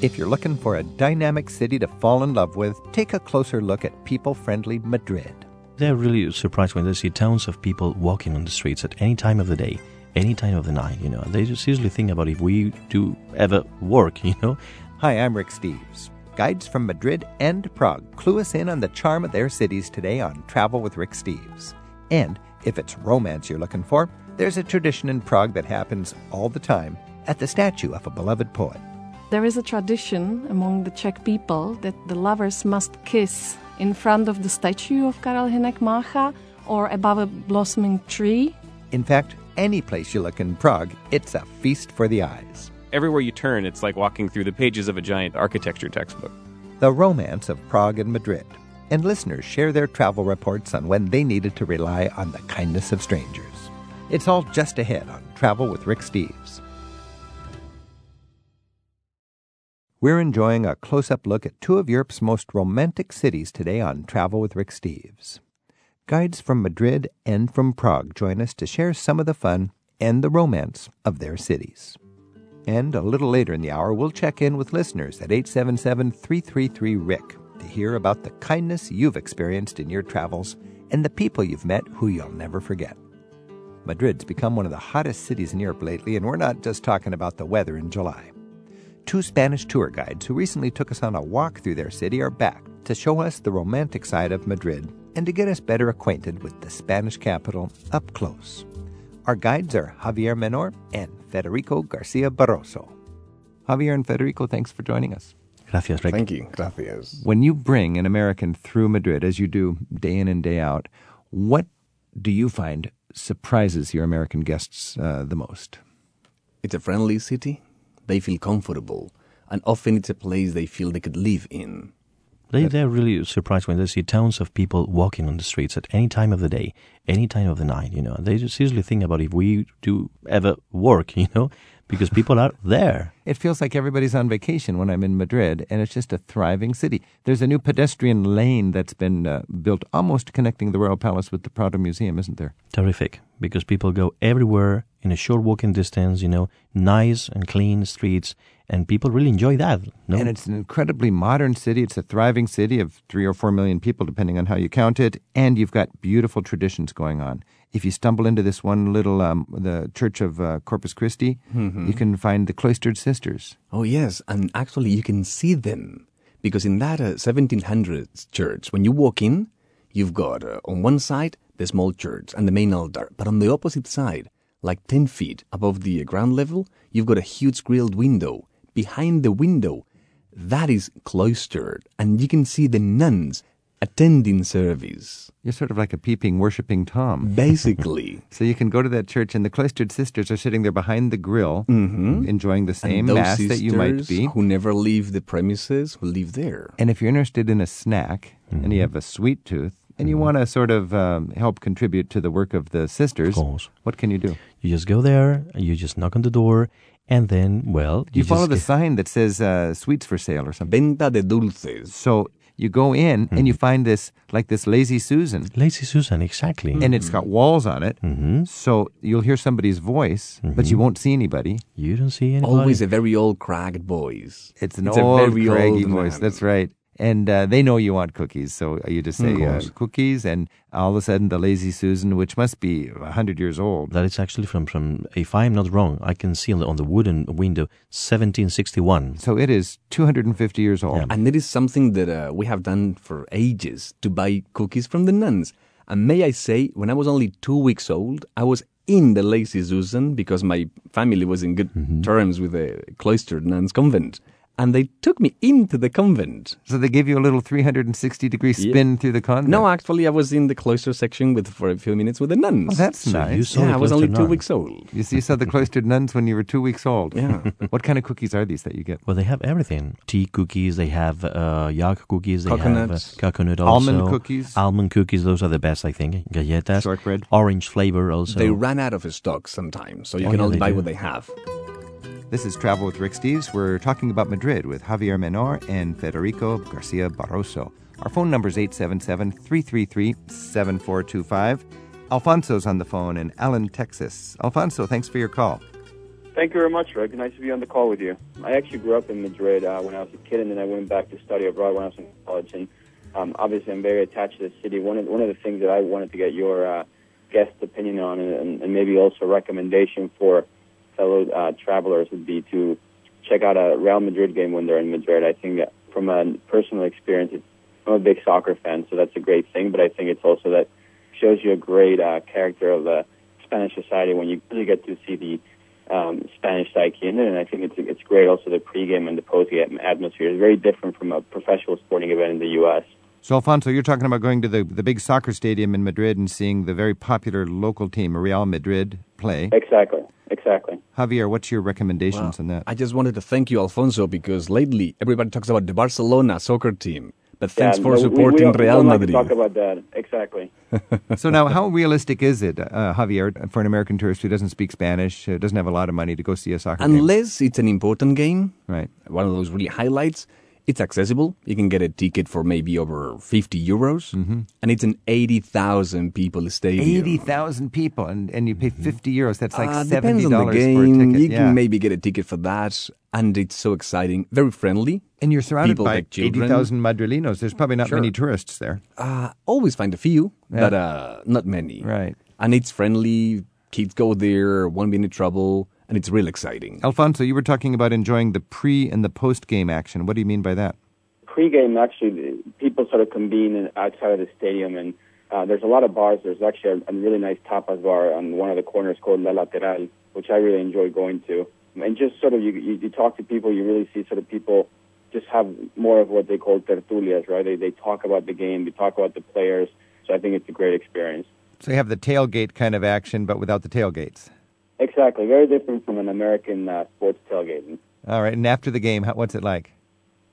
If you're looking for a dynamic city to fall in love with, take a closer look at people friendly Madrid. They're really surprised when they see tons of people walking on the streets at any time of the day, any time of the night, you know. They just usually think about if we do ever work, you know. Hi, I'm Rick Steves. Guides from Madrid and Prague clue us in on the charm of their cities today on Travel with Rick Steves. And if it's romance you're looking for, there's a tradition in Prague that happens all the time at the statue of a beloved poet. There is a tradition among the Czech people that the lovers must kiss in front of the statue of Karel Hynek Mácha or above a blossoming tree. In fact, any place you look in Prague, it's a feast for the eyes. Everywhere you turn, it's like walking through the pages of a giant architecture textbook. The romance of Prague and Madrid. And listeners share their travel reports on when they needed to rely on the kindness of strangers. It's all just ahead on Travel with Rick Steves. We're enjoying a close up look at two of Europe's most romantic cities today on Travel with Rick Steves. Guides from Madrid and from Prague join us to share some of the fun and the romance of their cities. And a little later in the hour, we'll check in with listeners at 877 333 Rick to hear about the kindness you've experienced in your travels and the people you've met who you'll never forget. Madrid's become one of the hottest cities in Europe lately, and we're not just talking about the weather in July. Two Spanish tour guides who recently took us on a walk through their city are back to show us the romantic side of Madrid and to get us better acquainted with the Spanish capital up close. Our guides are Javier Menor and Federico Garcia Barroso. Javier and Federico, thanks for joining us. Gracias, Rick. Thank you. Gracias. When you bring an American through Madrid, as you do day in and day out, what do you find surprises your American guests uh, the most? It's a friendly city. They feel comfortable. And often it's a place they feel they could live in. They, they're really surprised when they see tons of people walking on the streets at any time of the day, any time of the night, you know. They just seriously think about if we do ever work, you know, because people are there. It feels like everybody's on vacation when I'm in Madrid, and it's just a thriving city. There's a new pedestrian lane that's been uh, built almost connecting the Royal Palace with the Prado Museum, isn't there? Terrific, because people go everywhere in a short walking distance, you know, nice and clean streets, and people really enjoy that. No? And it's an incredibly modern city. It's a thriving city of three or four million people, depending on how you count it. And you've got beautiful traditions going on. If you stumble into this one little, um, the Church of uh, Corpus Christi, you can find the cloistered sisters. Oh, yes. And actually, you can see them. Because in that uh, 1700s church, when you walk in, you've got uh, on one side the small church and the main altar. But on the opposite side, like 10 feet above the ground level, you've got a huge grilled window. Behind the window, that is cloistered, and you can see the nuns attending service. You're sort of like a peeping, worshiping Tom. Basically. So you can go to that church, and the cloistered sisters are sitting there behind the grill, enjoying the same mass that you might be. Who never leave the premises will live there. And if you're interested in a snack and you have a sweet tooth and you want to sort of um, help contribute to the work of the sisters, course. what can you do? You just go there, you just knock on the door, and then, well, You, follow just the get- sign that says uh, sweets for sale or something. Venta de dulces. So you go in and you find this, like this lazy Susan, Lazy Susan, exactly. and it's got walls on it. hmm So you'll hear somebody's voice, but you won't see anybody. You don't see anybody. Always a very old cracked voice. It's an It's a old, very craggy old voice. man. That's right. And uh, they know you want cookies, so you just say uh, cookies, and all of a sudden the lazy Susan, which must be a hundred years old, That is actually from, from, if I'm not wrong, I can see on the, on the wooden window, 1761. so it is 250 years old. Yeah. And it is something that uh, we have done for ages to buy cookies from the nuns. And may I say, when I was only two weeks old, I was in the Lazy Susan because my family was in good Mm-hmm. terms with the cloistered nuns convent. And they took me into the convent. So they gave you a little 360 degree spin through the convent. No, actually, I was in the cloister section with for a few minutes with the nuns. Oh, that's So you nice. saw yeah, I was only cloistered two nun. weeks old. You see, you saw the cloistered nuns when you were two weeks old. Yeah. what kind of cookies are these that you get? Well, they have everything. Tea cookies, they have uh, yak cookies, they Coconuts. have uh, coconut also. Almond cookies? Almond cookies, those are the best, I think. Galletas. Shortbread? Orange flavor also. They ran out of stock sometimes, so you Oh, can yeah, only buy do. what they have. This is Travel with Rick Steves. We're talking about Madrid with Javier Menor and Federico Garcia Barroso. Our phone number is 877 333 7425. Alfonso's on the phone in Allen, Texas. Alfonso, thanks for your call. Thank you very much, Rick. Nice to be on the call with you. I actually grew up in Madrid uh, when I was a kid, and then I went back to study abroad when I was in college. And um, obviously, I'm very attached to the city. One of one of the things that I wanted to get your uh, guest opinion on, and, and maybe also recommendation for fellow uh, travelers, would be to check out a Real Madrid game when they're in Madrid. I think from a personal experience, it's, I'm a big soccer fan, so that's a great thing. But I think it's also that shows you a great uh, character of the Spanish society when you really get to see the um, Spanish psyche in it. And I think it's it's great also the pregame and the postgame atmosphere is very different from a professional sporting event in the U.S. So, Alfonso, you're talking about going to the, the big soccer stadium in Madrid and seeing the very popular local team, Real Madrid, play. Exactly. Exactly. Javier, what's your recommendations Well, on that? I just wanted to thank you, Alfonso, because lately everybody talks about the Barcelona soccer team. But thanks Yeah, for no, supporting we, don't- we Real don't like to Madrid. talk about that. Exactly. so now, how realistic is it, uh, Javier, for an American tourist who doesn't speak Spanish, uh, doesn't have a lot of money to go see a soccer game? Unless it's an important game, Right. one of those really highlights, it's accessible. You can get a ticket for maybe over 50 euros, Mm-hmm. and it's an 80,000 people stadium. 80,000 people, and, and you pay 50 euros. That's like Uh, $70 depends on the for a game. ticket. You yeah. can maybe get a ticket for that, and it's so exciting. Very friendly. and you're surrounded people by like children. 80,000 Madrileños. There's probably not Sure. many tourists there. Uh, always find a few, Yeah. but uh, not many. Right. And it's friendly. Kids go there, won't be any trouble, and it's real exciting. Alfonso, you were talking about enjoying the pre and the post game action. What do you mean by that? Pre-game, actually, people sort of convene outside of the stadium, and uh, there's a lot of bars. There's actually a, a really nice tapas bar on one of the corners called La Lateral, which I really enjoy going to. And just sort of you, you, you talk to people, you really see sort of people just have more of what they call tertulias, right? They, they talk about the game, they talk about the players. So I think it's a great experience. So you have the tailgate kind of action, but without the tailgates. Exactly, very different from an American uh, sports tailgating. All right. And after the game, how, what's it like?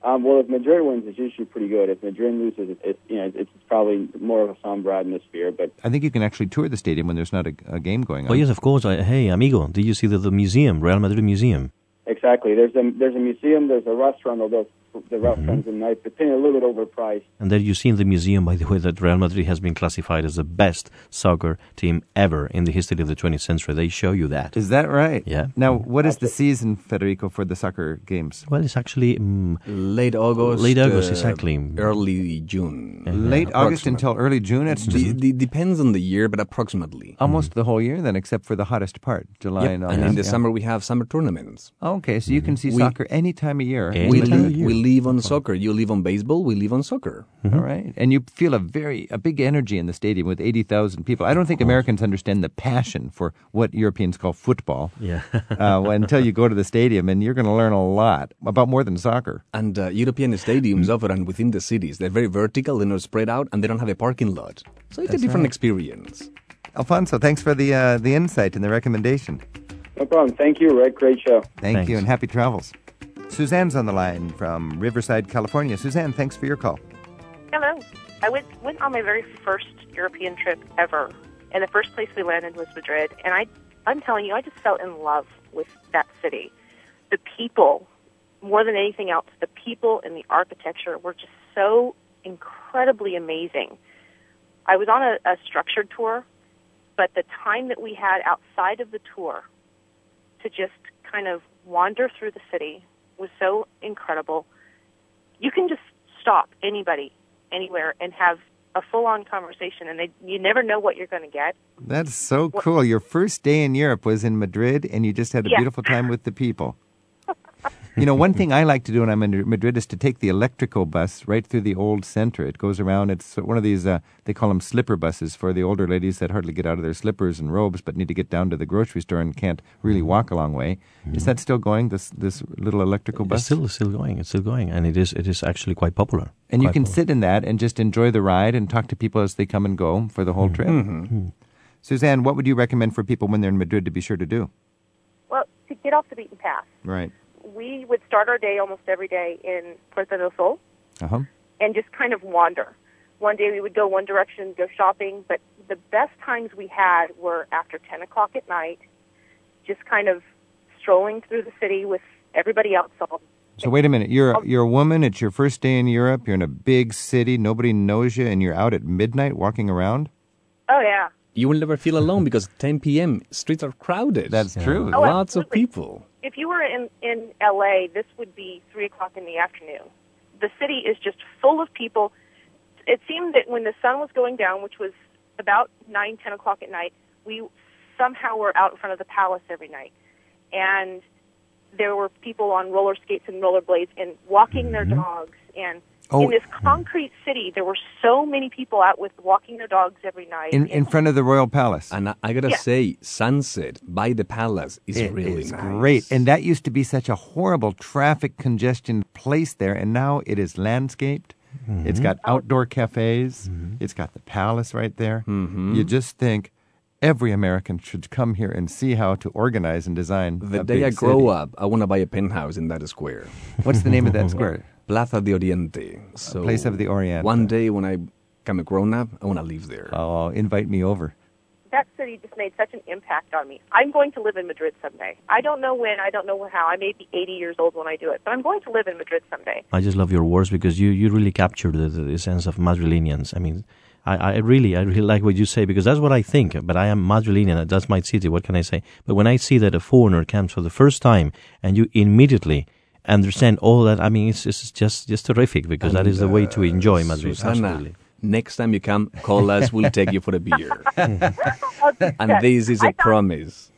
Um, well, if Madrid wins, it's usually pretty good. If Madrid loses, it, it, you know, it's probably more of a somber atmosphere. But I think you can actually tour the stadium when there's not a, a game going on. Oh, yes, of course. I, hey, amigo, did you see the, the museum, Real Madrid Museum? exactly, there's a there's a museum, there's a restaurant, although the restaurants Mm-hmm. are nice, but they're a little bit overpriced. And there you see in the museum, by the way, that Real Madrid has been classified as the best soccer team ever in the history of the 20th century. They show you that. Is that right? Yeah. Now, what is the season, Federico, for the soccer games? Well, it's actually mm, Late August. Late August, uh, exactly. Early June. Late August until early June. It's just D- d- depends on the year, but approximately. almost the whole year then, except for the hottest part, July Yep. and And in the yeah. summer, we have summer tournaments. Okay, so you can see We- soccer any time of year. Any We, time of year. we live on soccer. You live on baseball. We live on soccer. All right, and you feel a very a big energy in the stadium with eighty thousand people. I don't think Americans understand the passion for what Europeans call football. Yeah. uh, until you go to the stadium, and you're going to learn a lot about more than soccer. And uh, European stadiums offer and within the cities. They're very vertical. They're not spread out, and they don't have a parking lot. So it's a different experience. Alfonso, thanks for the uh, the insight and the recommendation. No problem. Thank you, Rick. Great show. Thank Thanks. you, and happy travels. Suzanne's on the line from Riverside, California. Suzanne, thanks for your call. Hello. I went went on my very first European trip ever, and the first place we landed was Madrid. And I, I'm telling you, I just fell in love with that city. The people, more than anything else, the people and the architecture were just so incredibly amazing. I was on a, a structured tour, but the time that we had outside of the tour to just kind of wander through the city was so incredible. You can just stop anybody anywhere and have a full-on conversation, and they you never know what you're going to get. That's so cool. Your first day in Europe was in Madrid, and you just had a Yeah. beautiful time with the people. You know, one thing I like to do when I'm in Madrid is to take the electrical bus right through the old center. It goes around. It's one of these, uh, they call them slipper buses for the older ladies that hardly get out of their slippers and robes but need to get down to the grocery store and can't really mm-hmm. walk a long way. Is mm-hmm. that still going, this this little electrical bus? It's still still going. It's still going, and it is it is actually quite popular. and you can popular. sit in that and just enjoy the ride and talk to people as they come and go for the whole mm-hmm. trip. Suzanne, what would you recommend for people when they're in Madrid to be sure to do? Well, to get off the beaten path, Right. We would start our day almost every day in Puerto del Sol Uh huh. and just kind of wander. One day we would go one direction, go shopping, but the best times we had were after 10 o'clock at night, just kind of strolling through the city with everybody else. All So wait a minute. You're you're a woman. It's your first day in Europe. You're in a big city. Nobody knows you, and you're out at midnight walking around. Oh yeah, you will never feel alone because 10 p.m. streets are crowded. That's true. Oh, Lots of people. If you were in, in LA, this would be 3 o'clock in the afternoon. The city is just full of people. It seemed that when the sun was going down, which was about 9, 10 o'clock at night, we somehow were out in front of the palace every night. And there were people on roller skates and rollerblades and walking their mm-hmm. dogs. And Oh. in this concrete city, there were so many people out with walking their dogs every night. In, in front of the Royal Palace. And I, I gotta Yeah. say, sunset by the palace is It really is nice. great. And that used to be such a horrible traffic congestion place there, and now it is landscaped. Mm-hmm. It's got oh. outdoor cafes. Mm-hmm. It's got the palace right there. Mm-hmm. You just think every American should come here and see how to organize and design. the a day big I grow city. up, I want to buy a penthouse in that square. What's the name of that square? Plaza de Oriente. So Place of the Orient. One day when I become a grown up, I want to live there. Oh, invite me over. that city just made such an impact on me. I'm going to live in Madrid someday. I don't know when, I don't know how. I may be 80 years old when I do it, but I'm going to live in Madrid someday. I just love your words because you, you really capture the, the, the sense of Madrilenians. I mean, I, I really I really like what you say because that's what I think. But I am Madrilenian. That's my city. What can I say? But when I see that a foreigner comes for the first time and you immediately understand all that, I mean, it's, it's just just terrific because that is the way to enjoy Madrid. Susanna, Absolutely. next time you come, call us. We'll take you for a beer. I'll And that. this is I a found, promise.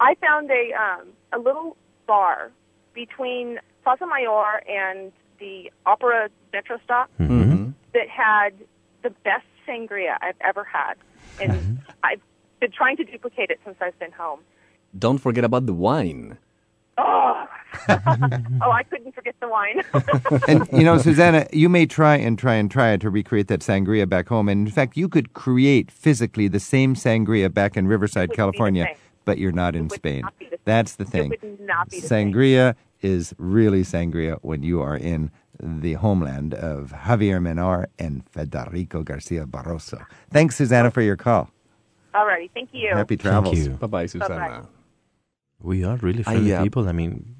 I found a um, a little bar between Plaza Mayor and the Opera Metro stop Mhm. that had the best sangria I've ever had, and I've been trying to duplicate it since I've been home. Don't forget about the wine. Oh, oh, I couldn't forget the wine. and you know, Susanna, you may try and try and try to recreate that sangria back home. And in fact, you could create physically the same sangria back in Riverside, Wouldn't be the California, but you're not in Spain. not the. That's the It thing. would not be the same. Sangria is really sangria when you are in the homeland of Javier Menor and Federico Garcia Barroso. Thanks, Susanna, for your call. Alrighty, thank you. Happy travels. Thank you. Bye bye, Susanna. We are really I, friendly uh, people. I mean,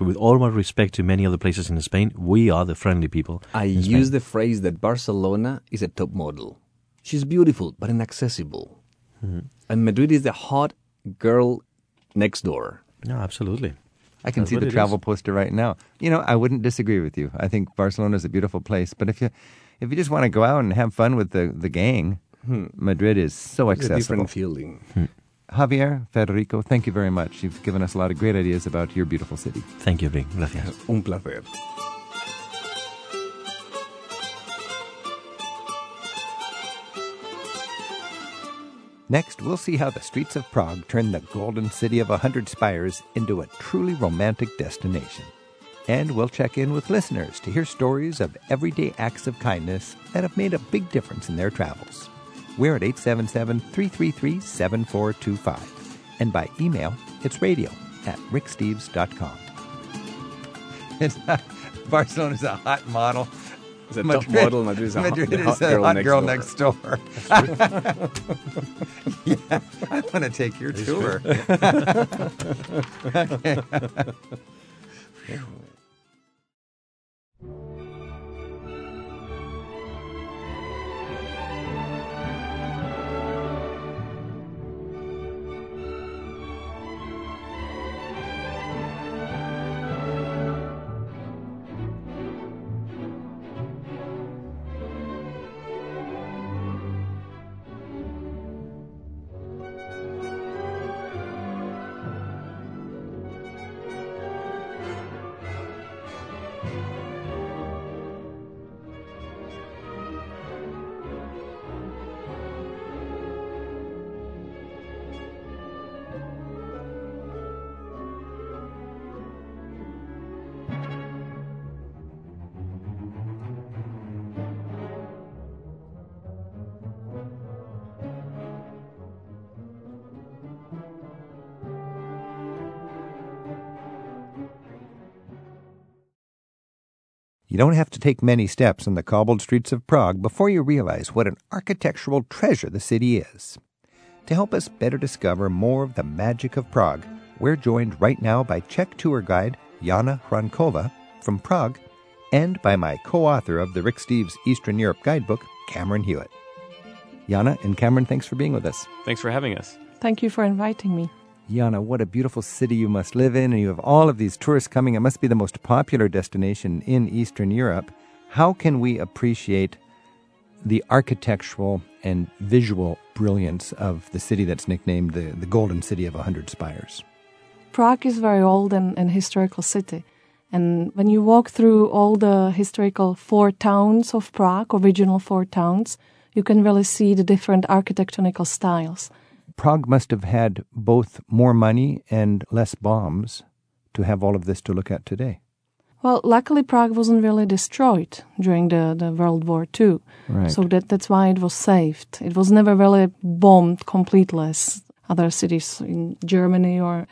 with all my respect to many other places in Spain, we are the friendly people. I use the phrase that Barcelona is a top model. She's beautiful but inaccessible. Mm-hmm. And Madrid is the hot girl next door. No, absolutely. I can That's see the travel is. poster right now. You know, I wouldn't disagree with you. I think Barcelona is a beautiful place, but if you if you just want to go out and have fun with the the gang, Madrid is so It's a accessible. different feeling. Javier, Federico, thank you very much. You've given us a lot of great ideas about your beautiful city. Thank you, Rick. Gracias. Un placer. Next, we'll see how the streets of Prague turn the golden city of a hundred spires into a truly romantic destination. And we'll check in with listeners to hear stories of everyday acts of kindness that have made a big difference in their travels. We're at 877 333 7425. And by email, it's radio at ricksteves.com. It's Barcelona's a hot model. It's a top model. Madrid is a hot, Madrid the is hot a girl, next, girl door. next door. yeah, I want to take your tour. You don't have to take many steps on the cobbled streets of Prague before you realize what an architectural treasure the city is. To help us better discover more of the magic of Prague, we're joined right now by Czech tour guide Jana Hrankova from Prague and by my co author of the Rick Steves Eastern Europe Guidebook, Cameron Hewitt. Jana and Cameron, thanks for being with us. Thanks for having us. Thank you for inviting me. Jana, what a beautiful city you must live in, and you have all of these tourists coming. It must be the most popular destination in Eastern Europe. How can we appreciate the architectural and visual brilliance of the city that's nicknamed the, the Golden City of a Hundred Spires? Prague is a very old and, and historical city. And when you walk through all the historical four towns of Prague, original four towns, you can really see the different architectonical styles. Prague must have had both more money and less bombs to have all of this to look at today. Well, luckily Prague wasn't really destroyed during the, the World War II. Right. So that, that's why it was saved. It was never really bombed completely as other cities in Germany or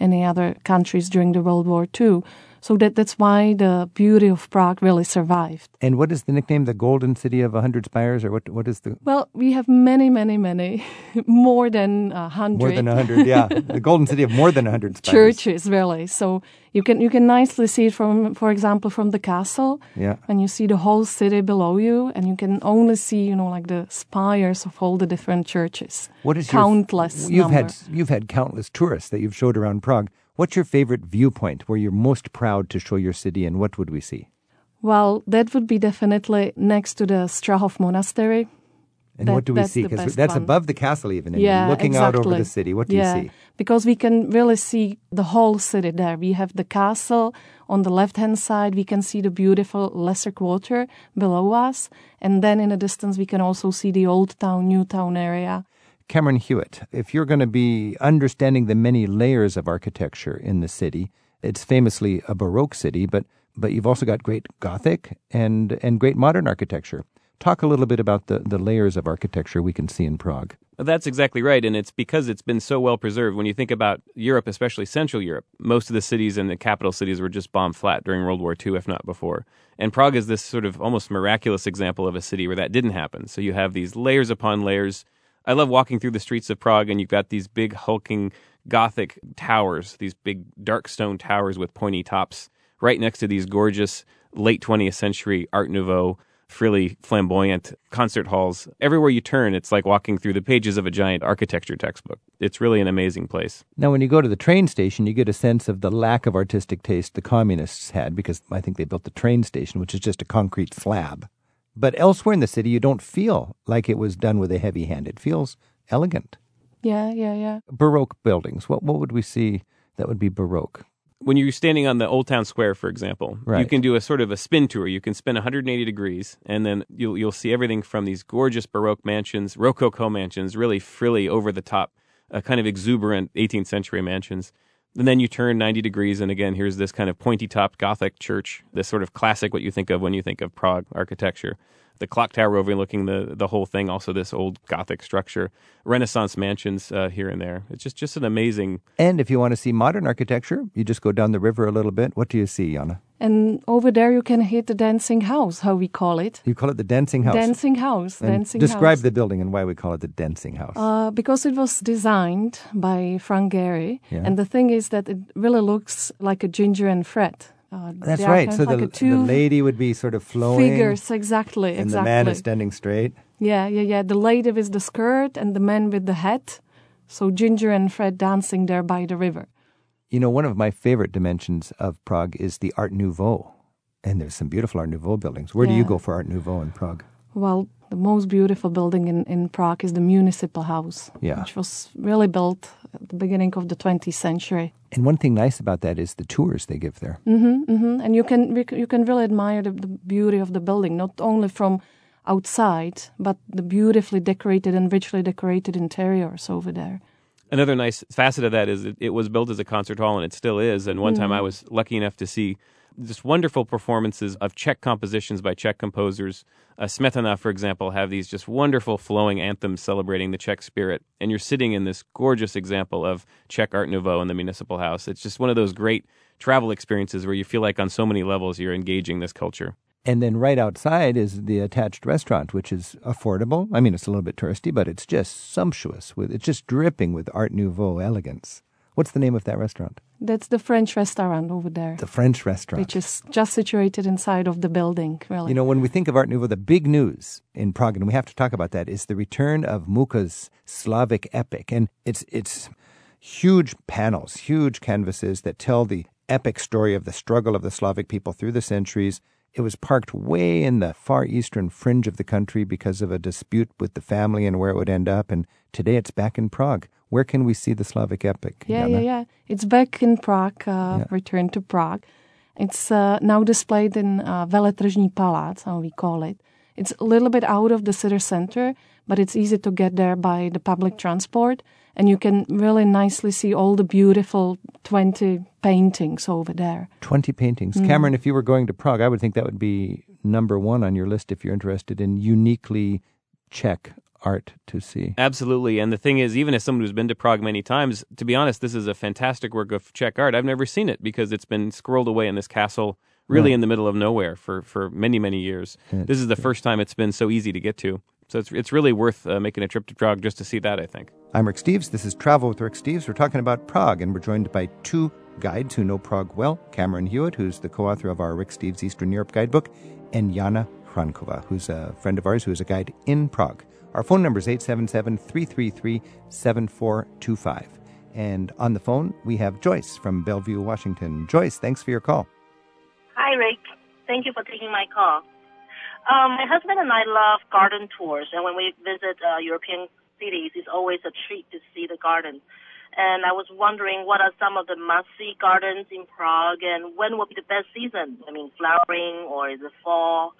any other countries during the World War II. So that, that's why the beauty of Prague really survived. And what is the nickname, the Golden City of a Hundred Spires, or what? What is the Well, we have many, many, many, more than a hundred. more than a hundred? Yeah, the Golden City of more than a hundred spires. churches really so you can you can nicely see it from for example from the castle Yeah. and you see the whole city below you and you can only see you know like the spires of all the different churches What is your- countless you've number. had you've had countless tourists that you've showed around Prague. What's your favorite viewpoint where you're most proud to show your city, and what would we see? well that would be definitely next to the strahov monastery And That- what do we see? Because that's one. above the castle, even. And yeah looking out over the city. What do yeah, you see? because we can really see the whole city there we have the castle on the left hand side we can see the beautiful lesser quarter below us and then in the distance we can also see the old town new town area Cameron Hewitt, if you're going to be understanding the many layers of architecture in the city, it's famously a Baroque city, but but you've also got great Gothic and and great modern architecture. Talk a little bit about the, the layers of architecture we can see in Prague. That's exactly right. And it's because it's been so well preserved. When you think about Europe, especially Central Europe, most of the cities and the capital cities were just bombed flat during World War II, if not before. And Prague is this sort of almost miraculous example of a city where that didn't happen. So you have these layers upon layers. I love walking through the streets of Prague, and you've got these big, hulking Gothic towers, these big dark stone towers with pointy tops, right next to these gorgeous late 20th century Art Nouveau frilly, flamboyant concert halls. Everywhere you turn, it's like walking through the pages of a giant architecture textbook. It's really an amazing place. Now, when you go to the train station, you get a sense of the lack of artistic taste the communists had because I think they built the train station, which is just a concrete slab. But elsewhere in the city, you don't feel like it was done with a heavy hand. It feels elegant. Yeah, yeah, yeah. Baroque buildings. What what would we see that would be Baroque? When you're standing on the Old Town Square, for example, you can do a sort of a spin tour. You can spin 180 degrees, and then you'll you'll see everything from these gorgeous Baroque mansions, Rococo mansions, really frilly, over the top, uh, kind of exuberant 18th century mansions. And then you turn 90 degrees, and again, here's this kind of pointy topped Gothic church, this sort of classic what you think of when you think of Prague architecture. The clock tower overlooking the, the whole thing, also this old Gothic structure, Renaissance mansions uh, here and there. It's just, just an amazing And if you want to see modern architecture, you just go down the river a little bit. What do you see, Jana? And over there you can hit the dancing house, how we call it. You call it the dancing house. Dancing house, And dancing describe house. the building and why we call it the dancing house. Uh, because it was designed by Frank Gehry, Yeah. and the thing is that it really looks like a ginger and Fred. Uh, That's right. So like the, the lady would be sort of flowing, figures exactly, and exactly. the man is standing straight. Yeah, yeah, yeah. The lady with the skirt and the man with the hat. So Ginger and Fred dancing there by the river. You know, one of my favorite dimensions of Prague is the Art Nouveau, and there's some beautiful Art Nouveau buildings. Where do you go for Art Nouveau in Prague? Well, the most beautiful building in, in Prague is the municipal house, Yeah. which was really built at the beginning of the 20th century. And one thing nice about that is the tours they give there. hmm hmm And you can you can really admire the, the beauty of the building, not only from outside, but the beautifully decorated and richly decorated interiors over there. Another nice facet of that is it, it was built as a concert hall and it still is. And one time I was lucky enough to see just wonderful performances of Czech compositions by Czech composers. Uh, Smetana, for example, have these just wonderful flowing anthems celebrating the Czech spirit. And you're sitting in this gorgeous example of Czech Art Nouveau in the Municipal House. It's just one of those great travel experiences where you feel like on so many levels you're engaging this culture. And then right outside is the attached restaurant, which is affordable. I mean, it's a little bit touristy, but it's just sumptuous. With it's just dripping with Art Nouveau elegance. What's the name of that restaurant? That's the French restaurant over there, The French restaurant. which is just situated inside of the building, really. You know, when we think of Art Nouveau, the big news in Prague, and we have to talk about that, is the return of Mucha's Slavic epic. And it's it's huge panels, huge canvases that tell the epic story of the struggle of the Slavic people through the centuries. It was parked way in the far eastern fringe of the country because of a dispute with the family and where it would end up. And today it's back in Prague. Where can we see the Slavic epic? Yeah, yeah, yeah. It's back in Prague, uh, Yeah. returned to Prague. It's uh, now displayed in uh, Veletržní Palác, how we call it. It's a little bit out of the city center, but it's easy to get there by the public transport. And you can really nicely see all the beautiful 20 paintings over there. 20 paintings. Mm. Cameron, if you were going to Prague, I would think that would be number one on your list if you're interested in uniquely Czech art to see. Absolutely. And the thing is, even as someone who's been to Prague many times, to be honest, this is a fantastic work of Czech art. I've never seen it because it's been squirreled away in this castle, really Right. in the middle of nowhere for, for many, many years. this is the first time it's been so easy to get to. So it's, it's really worth uh, making a trip to Prague just to see that, I think. I'm Rick Steves. This is Travel with Rick Steves. We're talking about Prague, and we're joined by two guides who know Prague well Cameron Hewitt, who's the co author of our Rick Steves Eastern Europe guidebook, and Jana Hrankova, who's a friend of ours who is a guide in Prague. Our phone number is 877 333 7425. And on the phone, we have Joyce from Bellevue, Washington. Joyce, thanks for your call. Hi, Rick. Thank you for taking my call. Um, my husband and I love garden tours, and when we visit uh, European cities, it's always a treat to see the garden. And I was wondering what are some of the must-see gardens in Prague, and when would be the best season? I mean, flowering or is it fall?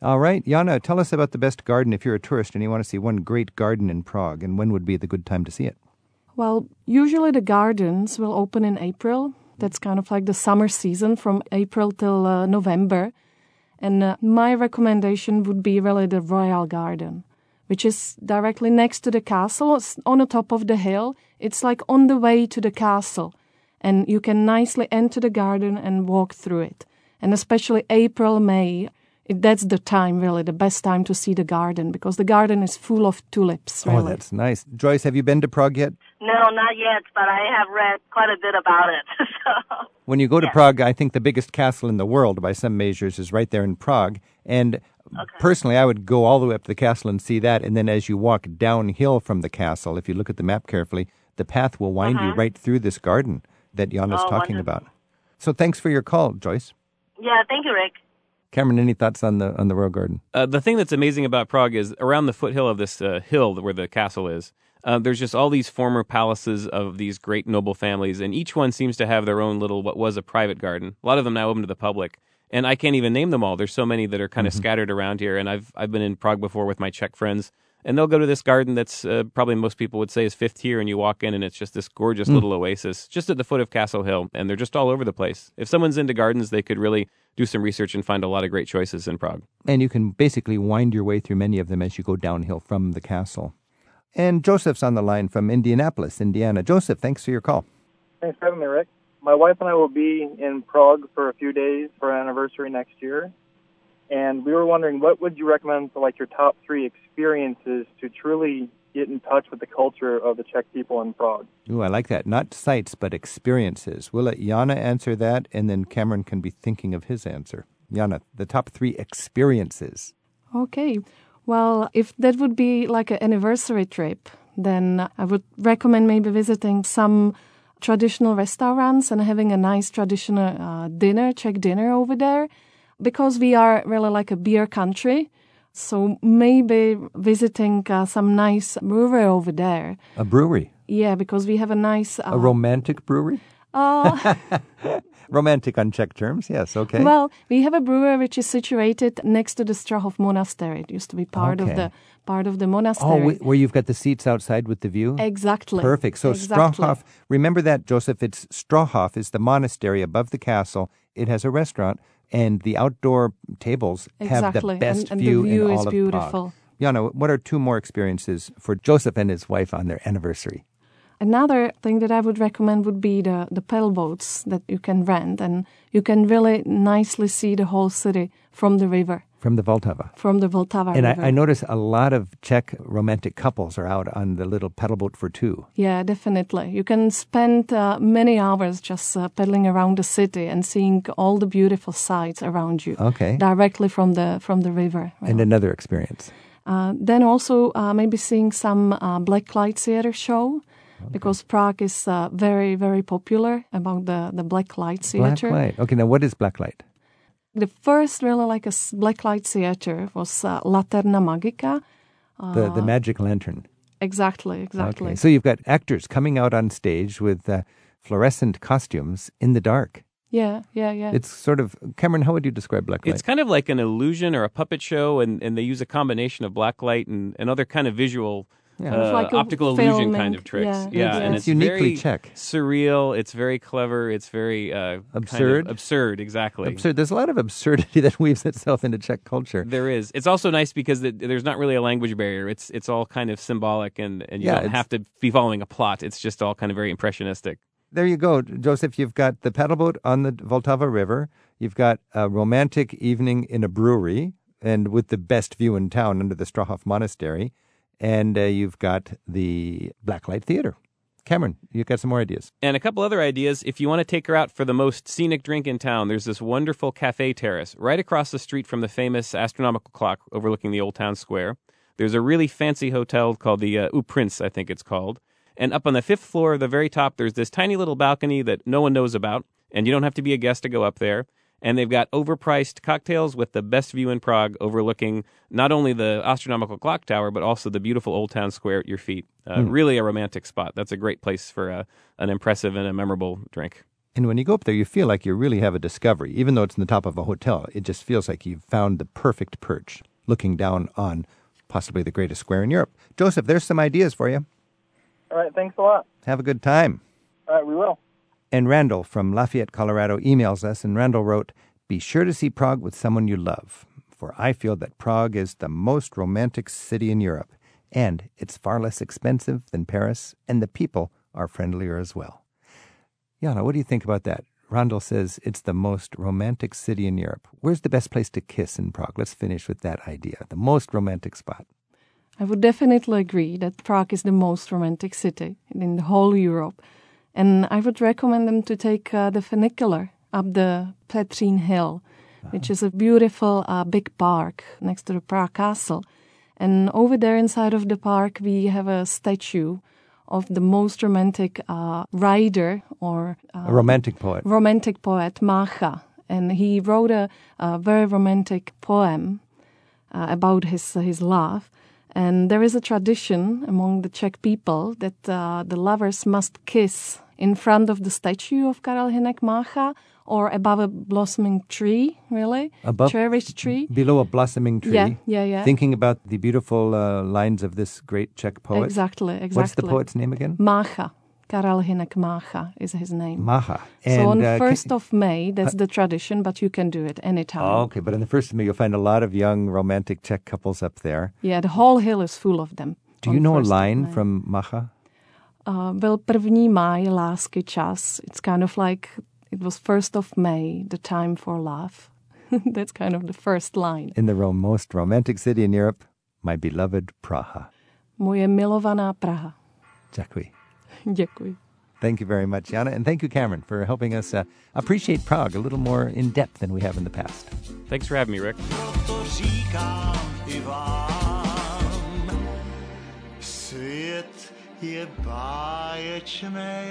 All right, Jana, tell us about the best garden if you're a tourist and you want to see one great garden in Prague, and when would be the good time to see it? Well, usually the gardens will open in April. That's kind of like the summer season from April till uh, November. And uh, my recommendation would be really the Royal Garden, which is directly next to the castle, it's on the top of the hill. It's like on the way to the castle. And you can nicely enter the garden and walk through it. And especially April, May, that's the time, really, the best time to see the garden because the garden is full of tulips, really. Oh, that's nice. Joyce, have you been to Prague yet? No, not yet, but I have read quite a bit about it. so, When you go to Yes. Prague, I think the biggest castle in the world, by some measures, is right there in Prague. And personally, I would go all the way up to the castle and see that. And then as you walk downhill from the castle, if you look at the map carefully, the path will wind you right through this garden that Jana's Uh-huh. Oh, talking wonderful. about. So thanks for your call, Joyce. yeah, thank you, Rick. Cameron, any thoughts on the on the Royal Garden? Uh, the thing that's amazing about Prague is around the foothill of this uh, hill where the castle is, uh, there's just all these former palaces of these great noble families, and each one seems to have their own little what was a private garden. A lot of them now open to the public, and I can't even name them all. There's so many that are kind of scattered around here, and I've I've been in Prague before with my Czech friends, and they'll go to this garden that's uh, probably most people would say is fifth tier, and you walk in, and it's just this gorgeous little oasis just at the foot of Castle Hill, and they're just all over the place. If someone's into gardens, they could really do some research and find a lot of great choices in Prague. And you can basically wind your way through many of them as you go downhill from the castle. And Joseph's on the line from Indianapolis, Indiana. Joseph, thanks for your call. Thanks for having me, Rick. My wife and I will be in Prague for a few days for our anniversary next year. And we were wondering what would you recommend for like your top three experiences to truly get in touch with the culture of the Czech people in Prague? Ooh, I like that. Not sights, but experiences. We'll let Jana answer that, and then Cameron can be thinking of his answer. Jana, the top three experiences. Okay. Well, if that would be like an anniversary trip, then I would recommend maybe visiting some traditional restaurants and having a nice traditional uh, dinner, Czech dinner over there, because we are really like a beer country. So maybe visiting uh, some nice brewery over there. A brewery. Yeah, because we have a nice. Uh, A romantic brewery? uh, Romantic on Czech terms, yes, okay. Well, we have a brewery which is situated next to the Strahov Monastery. It used to be part of the part of the oh, monastery. wh- where you've got the seats outside with the view? Exactly. Perfect. So exactly. Strahov, remember that, Joseph, it's Strahov is the monastery above the castle. It has a restaurant, and the outdoor tables have the best and- and the view, view in is all of beautiful. Prague. Jana, what are two more experiences for Joseph and his wife on their anniversary? Another thing that I would recommend would be the the pedal boats that you can rent, and you can really nicely see the whole city from the river. From the Vltava. from the Vltava And River. I, I notice a lot of Czech romantic couples are out on the little pedal boat for two. Yeah, definitely. You can spend uh, many hours just uh, pedaling around the city and seeing all the beautiful sights around you Okay. directly from the from the river. And another experience. Uh, then also uh, maybe seeing some uh, blacklight theater show. Because Prague is uh, very, very popular about the, the black light theater. Blacklight. Okay, now what is blacklight? The first really like a blacklight theater was uh, Laterna Magika. The, the magic lantern. Exactly, exactly. Okay, so you've got actors coming out on stage with uh, fluorescent costumes in the dark. yeah, yeah, yeah. It's sort of Cameron. How would you describe blacklight? It's kind of like an illusion or a puppet show, and, and they use a combination of blacklight and, and other kind of visual, Yeah. uh, It's like optical illusion kind of tricks. yeah. Yeah, It's- and it's it's uniquely very Czech. surreal. It's very clever. It's very uh, kind of Absurd? absurd, exactly. absurd. There's a lot of absurdity that weaves itself into Czech culture. There is. It's also nice because it, there's not really a language barrier. It's it's all kind of symbolic, and, and you Yeah, don't have to be following a plot. It's just all kind of very impressionistic. There you go, Joseph. You've got the paddle boat on the Vltava River. You've got a romantic evening in a brewery, and with the best view in town under the Strahov Monastery. And uh, you've got the Blacklight Theater. Cameron, you've got some more ideas. And a couple other ideas. If you want to take her out for the most scenic drink in town, there's this wonderful cafe terrace right across the street from the famous astronomical clock overlooking the old town square. There's a really fancy hotel called the uh, Prince, I think it's called. And up on the fifth floor, the very top, there's this tiny little balcony that no one knows about, and you don't have to be a guest to go up there. And they've got overpriced cocktails with the best view in Prague, overlooking not only the astronomical clock tower, but also the beautiful old town square at your feet. Uh, Really a romantic spot. That's a great place for a, an impressive and a memorable drink. And when you go up there, you feel like you really have a discovery. Even though it's in the top of a hotel, it just feels like you've found the perfect perch, looking down on possibly the greatest square in Europe. Joseph, there's some ideas for you. All right, thanks a lot. Have a good time. All right, we will. And Randall from Lafayette, Colorado emails us, and Randall wrote, Be sure to see Prague with someone you love, for I feel that Prague is the most romantic city in Europe, and it's far less expensive than Paris, and the people are friendlier as well. Jana, what do you think about that? Randall says it's the most romantic city in Europe. Where's the best place to kiss in Prague? Let's finish with that idea. The most romantic spot. I would definitely agree that Prague is the most romantic city in the whole Europe. And I would recommend them to take uh, the funicular up the Petrin Hill, which is a beautiful uh, big park next to the Prague Castle. And over there inside of the park, we have a statue of the most romantic uh, writer or uh, A romantic poet. romantic poet Macha, and he wrote a, a very romantic poem uh, about his his love. And there is a tradition among the Czech people that uh, the lovers must kiss in front of the statue of Karel Hynek Macha or above a blossoming tree, really, Above- cherished tree. Below a blossoming tree. Yeah, yeah, yeah. Thinking about the beautiful uh, lines of this great Czech poet. Exactly, exactly. What's the poet's name again? Macha. Karel Hynek Macha is his name. Maha. so on uh, ca- 1st of May, that's the tradition, but you can do it anytime. Oh, okay, but on the first of May, you'll find a lot of young romantic Czech couples up there. Yeah, the whole hill is full of them. Do you know a line from Macha? Uh, byl první máj lásky čas. It's kind of like it was 1st of May, the time for love. That's kind of the first line. In the most romantic city in Europe, my beloved Praha. Moje milovaná Praha. Děkuji. Děkuji. Thank you very much, Jana. And thank you, Cameron, for helping us uh, appreciate Prague a little more in depth than we have in the past. Thanks for having me, Rick. to říkám i vám. Svět je báječnej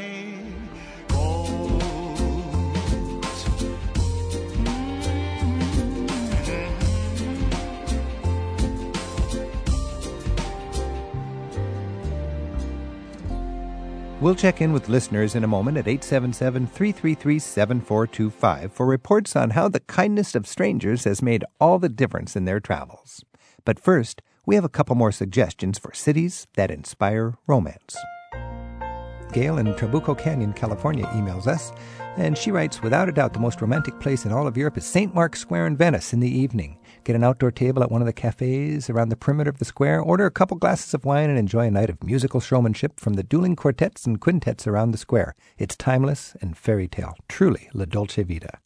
We'll check in with listeners in a moment at 877 333 7425 for reports on how the kindness of strangers has made all the difference in their travels. But first, we have a couple more suggestions for cities that inspire romance. Gail in Trabuco Canyon, California emails us, and she writes Without a doubt, the most romantic place in all of Europe is St. Mark's Square in Venice in the evening. Get an outdoor table at one of the cafes around the perimeter of the square, order a couple glasses of wine, and enjoy a night of musical showmanship from the dueling quartets and quintets around the square. It's timeless and fairy tale, truly La Dolce Vita.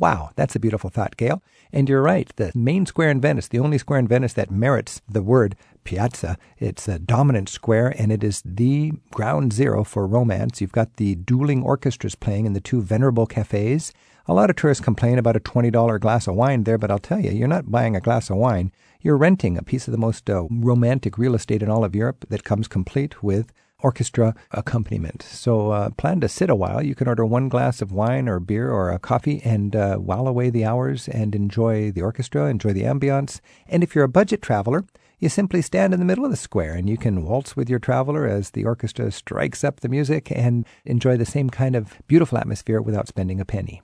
Wow, that's a beautiful thought, Gail. And you're right. The main square in Venice, the only square in Venice that merits the word piazza, it's a dominant square and it is the ground zero for romance. You've got the dueling orchestras playing in the two venerable cafes. A lot of tourists complain about a $20 glass of wine there, but I'll tell you, you're not buying a glass of wine. You're renting a piece of the most uh, romantic real estate in all of Europe that comes complete with orchestra accompaniment. So uh, plan to sit a while. You can order one glass of wine or beer or a coffee and uh, while away the hours and enjoy the orchestra, enjoy the ambiance. And if you're a budget traveler, you simply stand in the middle of the square and you can waltz with your traveler as the orchestra strikes up the music and enjoy the same kind of beautiful atmosphere without spending a penny.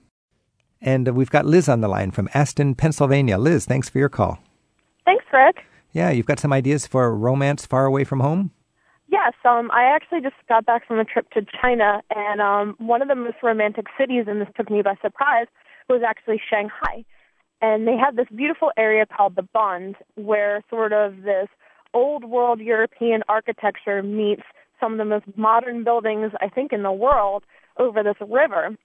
And uh, we've got Liz on the line from Aston, Pennsylvania. Liz, thanks for your call. Thanks, Rick. Yeah, you've got some ideas for romance far away from home? Yes, um, I actually just got back from a trip to China, and um, one of the most romantic cities, and this took me by surprise, was actually Shanghai. And they have this beautiful area called the Bund, where sort of this old world European architecture meets some of the most modern buildings, I think, in the world over this river.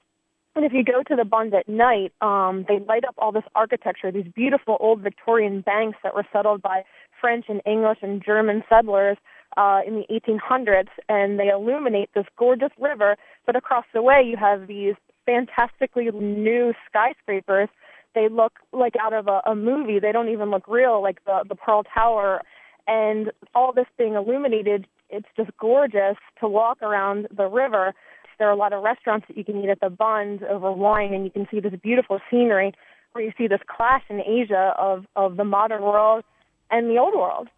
And if you go to the Bund at night, um, they light up all this architecture, these beautiful old Victorian banks that were settled by French and English and German settlers uh, in the 1800s, and they illuminate this gorgeous river. But across the way, you have these fantastically new skyscrapers. They look like out of a, a movie. They don't even look real, like the the Pearl Tower, and all this being illuminated. It's just gorgeous to walk around the river. There are a lot of restaurants that you can eat at the Bund over wine, and you can see this beautiful scenery where you see this clash in Asia of of the modern world and the old world.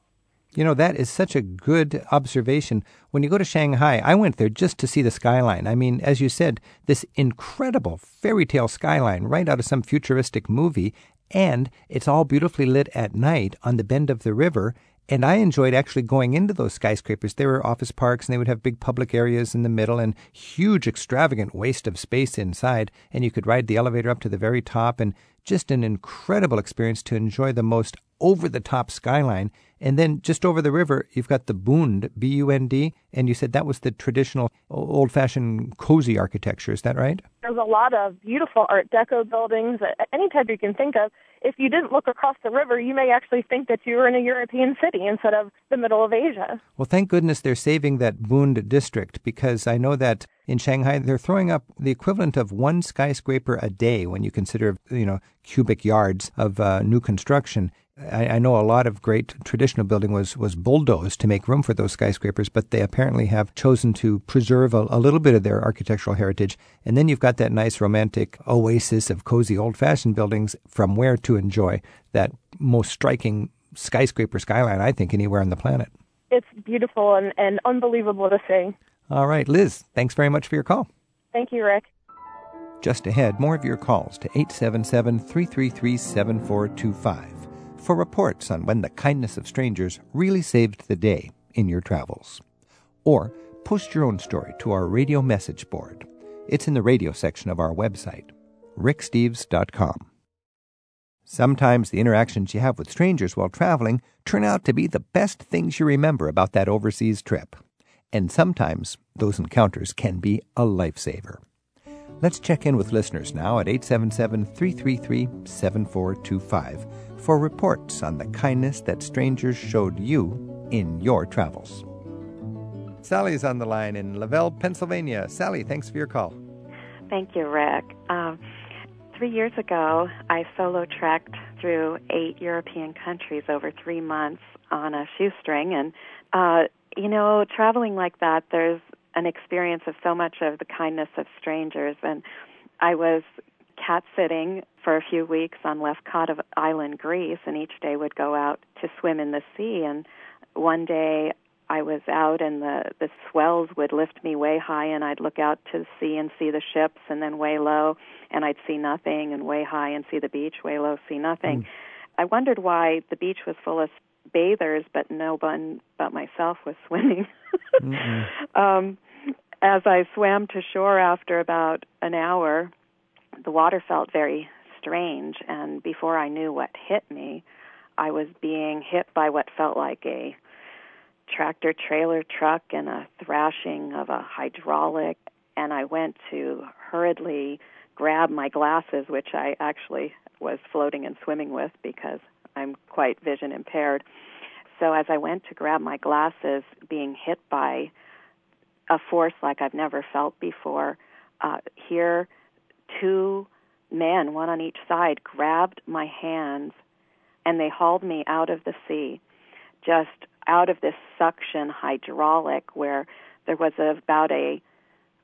You know, that is such a good observation. When you go to Shanghai, I went there just to see the skyline. I mean, as you said, this incredible fairy tale skyline right out of some futuristic movie, and it's all beautifully lit at night on the bend of the river. And I enjoyed actually going into those skyscrapers. There were office parks and they would have big public areas in the middle and huge, extravagant waste of space inside. And you could ride the elevator up to the very top and just an incredible experience to enjoy the most over the top skyline. And then just over the river, you've got the Bund, B U N D, and you said that was the traditional old fashioned cozy architecture. Is that right? There's a lot of beautiful Art Deco buildings, any type you can think of. If you didn't look across the river, you may actually think that you were in a European city instead of the middle of Asia. Well, thank goodness they're saving that Bund district because I know that in Shanghai they're throwing up the equivalent of one skyscraper a day when you consider, you know, cubic yards of uh, new construction. I, I, know a lot of great traditional building was, was bulldozed to make room for those skyscrapers, but they apparently have chosen to preserve a, a little bit of their architectural heritage. And then you've got that nice romantic oasis of cozy old fashioned buildings from where to enjoy that most striking skyscraper skyline, I think, anywhere on the planet. It's beautiful and, and unbelievable to see. All right, Liz, thanks very much for your call. Thank you, Rick. Just ahead, more of your calls to 877 333 7425 for reports on when the kindness of strangers really saved the day in your travels. Or post your own story to our radio message board. It's in the radio section of our website, ricksteves.com. Sometimes the interactions you have with strangers while traveling turn out to be the best things you remember about that overseas trip. And sometimes those encounters can be a lifesaver. Let's check in with listeners now at 877 333 7425 for reports on the kindness that strangers showed you in your travels. Sally's on the line in Lavelle, Pennsylvania. Sally, thanks for your call. Thank you, Rick. Um, three years ago, I solo trekked through eight European countries over three months on a shoestring. And, uh, you know, traveling like that, there's an experience of so much of the kindness of strangers. And I was cat sitting for a few weeks on Lefkada Island, Greece, and each day would go out to swim in the sea. And one day I was out, and the the swells would lift me way high, and I'd look out to the sea and see the ships, and then way low, and I'd see nothing, and way high and see the beach, way low, see nothing. Mm. I wondered why the beach was full of bathers, but no one but myself was swimming. um, as I swam to shore after about an hour, the water felt very strange, and before I knew what hit me, I was being hit by what felt like a tractor trailer truck and a thrashing of a hydraulic, and I went to hurriedly grab my glasses, which I actually was floating and swimming with because I'm quite vision impaired. So as I went to grab my glasses, being hit by a force like I've never felt before, uh, here two men, one on each side, grabbed my hands and they hauled me out of the sea, just out of this suction hydraulic where there was about a,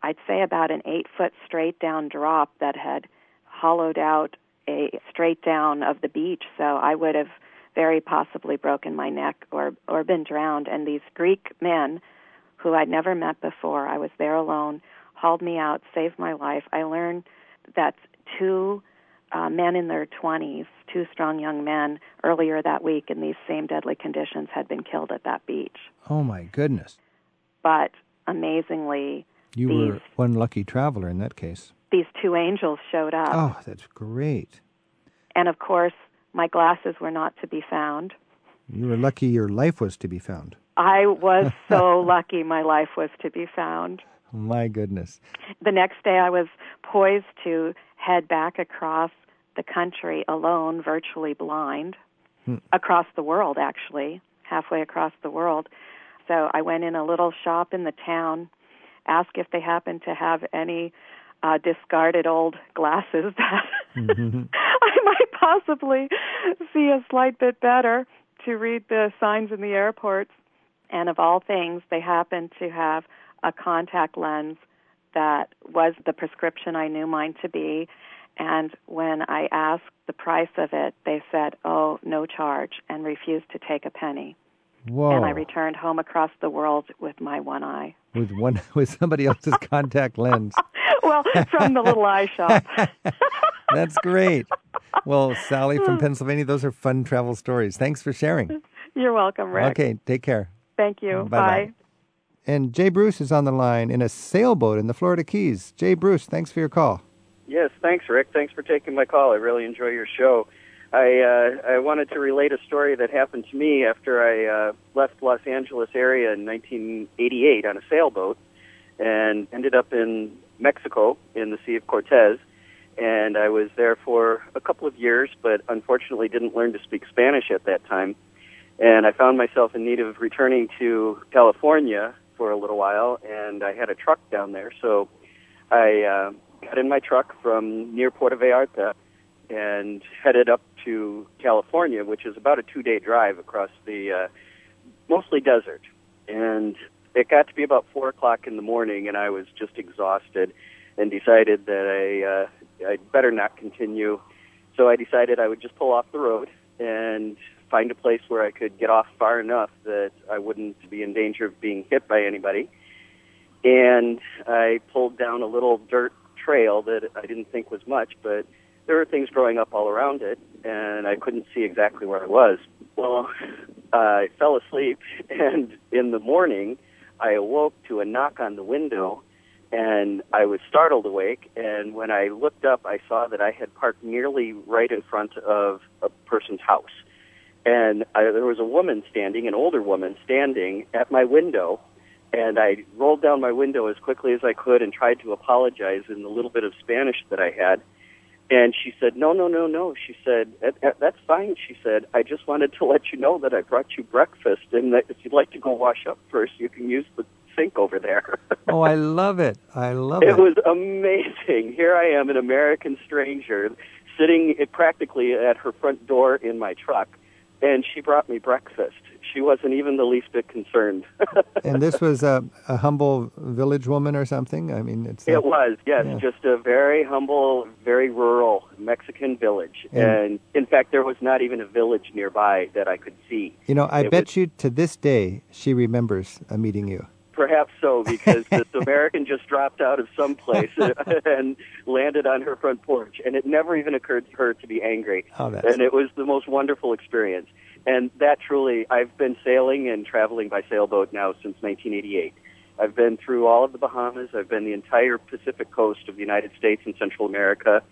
I'd say about an eight foot straight down drop that had hollowed out a straight down of the beach. So I would have very possibly broken my neck or or been drowned. And these Greek men, who I'd never met before, I was there alone, hauled me out, saved my life. I learned that two uh, men in their 20s, two strong young men, earlier that week in these same deadly conditions had been killed at that beach. Oh my goodness! But amazingly, You these were one lucky traveler in that case. these two angels showed up, Oh, that's great. and of course, my glasses were not to be found. You were lucky your life was to be found. I was so lucky my life was to be found. My goodness. The next day, I was poised to head back across the country alone, virtually blind, Hmm. across the world, actually, halfway across the world. So I went in a little shop in the town, asked if they happened to have any uh, discarded old glasses that I might possibly see a slight bit better to read the signs in the airports. And of all things, they happened to have a contact lens that was the prescription I knew mine to be. And when I asked the price of it, they said, oh, no charge, and refused to take a penny. Whoa. And I returned home across the world with my one eye. with one with somebody else's contact lens. well, from the little eye shop. That's great. Well, Sally from Pennsylvania, those are fun travel stories. Thanks for sharing. You're welcome, Rick. Okay, take care. Thank you. Bye-bye. Bye. And Jay Bruce is on the line in a sailboat in the Florida Keys. Jay Bruce, thanks for your call. Yes, thanks, Rick. Thanks for taking my call. I really enjoy your show. I uh, I wanted to relate a story that happened to me after I uh, left Los Angeles area in 1988 on a sailboat and ended up in Mexico in the Sea of Cortez. And I was there for a couple of years, but unfortunately didn't learn to speak Spanish at that time. And I found myself in need of returning to California for a little while, and I had a truck down there, so I uh, got in my truck from near Puerto Vallarta and headed up to California, which is about a two-day drive across the uh, mostly desert. And it got to be about four o'clock in the morning, and I was just exhausted, and decided that I uh, I'd better not continue. So I decided I would just pull off the road and find a place where I could get off far enough that I wouldn't be in danger of being hit by anybody. And I pulled down a little dirt trail that I didn't think was much, but there were things growing up all around it, and I couldn't see exactly where I was. Well, I fell asleep, and in the morning, I awoke to a knock on the window, and I was startled awake. And when I looked up, I saw that I had parked nearly right in front of a person's house. And I, there was a woman standing, an older woman standing at my window, and I rolled down my window as quickly as I could and tried to apologize in the little bit of Spanish that I had. And she said, "No, no, no, no." She said, "That- that- "That's fine." She said, "I just wanted to let you know that I brought you breakfast, and that if you'd like to go wash up first, you can use the sink over there." Oh, I love it. I love it. It was amazing. Here I am, an American stranger, sitting practically at her front door in my truck, and she brought me breakfast. She wasn't even the least bit concerned. and this was a, a humble village woman or something? I mean, it's. It was, yes, Yeah. just a very humble, very rural Mexican village. And- And in fact, there was not even a village nearby that I could see. You know, I It bet was- you to this day she remembers uh, meeting you. Perhaps so, because this American just dropped out of some place and landed on her front porch, and it never even occurred to her to be angry. Oh, that's- and it was the most wonderful experience. And that truly, I've been sailing and traveling by sailboat now since 1988. I've been through all of the Bahamas. I've been the entire Pacific coast of the United States and Central America.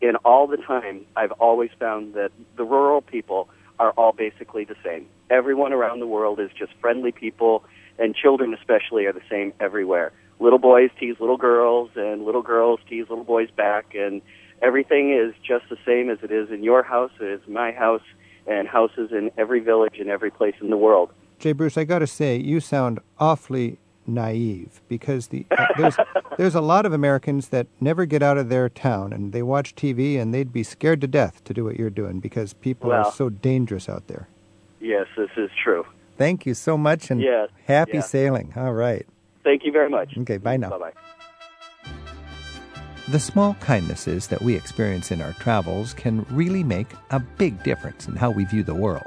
In all the time, I've always found that the rural people are all basically the same. Everyone around the world is just friendly people, and children especially are the same everywhere. little boys tease little girls, and little girls tease little boys back, and everything is just the same as it is in your house, it is my house, and houses in every village and every place in the world. Jay Bruce, I got to say, you sound awfully naive because the uh, there's there's a lot of Americans that never get out of their town and they watch TV and they'd be scared to death to do what you're doing because people Well. are so dangerous out there. Yes, this is true. Thank you so much and Yes, happy yeah. sailing. All right. Thank you very much. Okay, bye now. Bye bye. The small kindnesses that we experience in our travels can really make a big difference in how we view the world.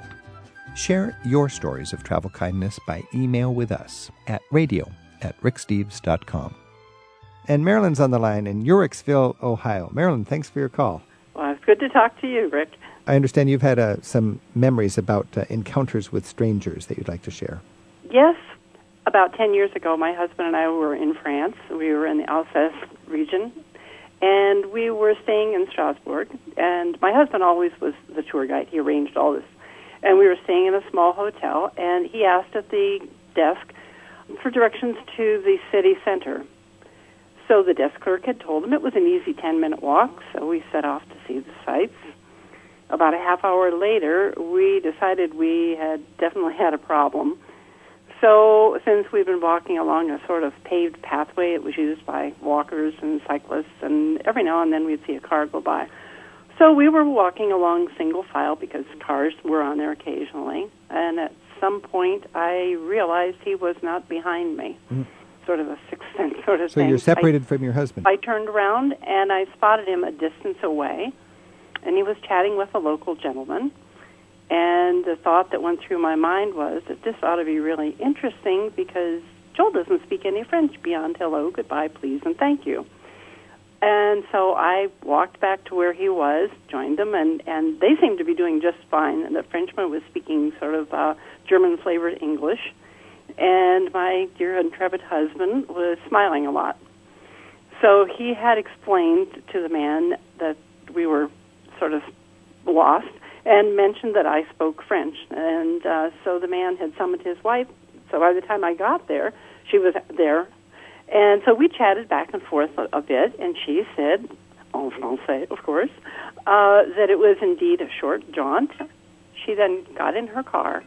Share your stories of travel kindness by email with us at radio at ricksteves.com. And Marilyn's on the line in Uhrichsville, Ohio. Marilyn, thanks for your call. Well, it's good to talk to you, Rick. I understand you've had uh, some memories about uh, encounters with strangers that you'd like to share. Yes, about 10 years ago, my husband and I were in France. We were in the Alsace region, and we were staying in Strasbourg. And my husband always was the tour guide. He arranged all this. And we were staying in a small hotel, and he asked at the desk for directions to the city center. So the desk clerk had told him it was an easy 10 minute walk, so we set off to see the sights. About a half hour later, we decided we had definitely had a problem. So, since we've been walking along a sort of paved pathway, it was used by walkers and cyclists, and every now and then we'd see a car go by. So, we were walking along single file because cars were on there occasionally, and at some point I realized he was not behind me. Mm. Sort of a sixth sense sort of So thing. you're I- separated from your husband. I turned around and I spotted him a distance away, and he was chatting with a local gentleman. And the thought that went through my mind was that this ought to be really interesting because Joel doesn't speak any French beyond hello, goodbye, please, and thank you. And so I walked back to where he was, joined them, and, and they seemed to be doing just fine. And the Frenchman was speaking sort of uh, German flavored English. And my dear intrepid husband was smiling a lot. So he had explained to the man that we were sort of lost and mentioned that I spoke French. And uh, so the man had summoned his wife. So by the time I got there, she was there. And so we chatted back and forth a, a bit, and she said, en français, of course, uh, that it was indeed a short jaunt. She then got in her car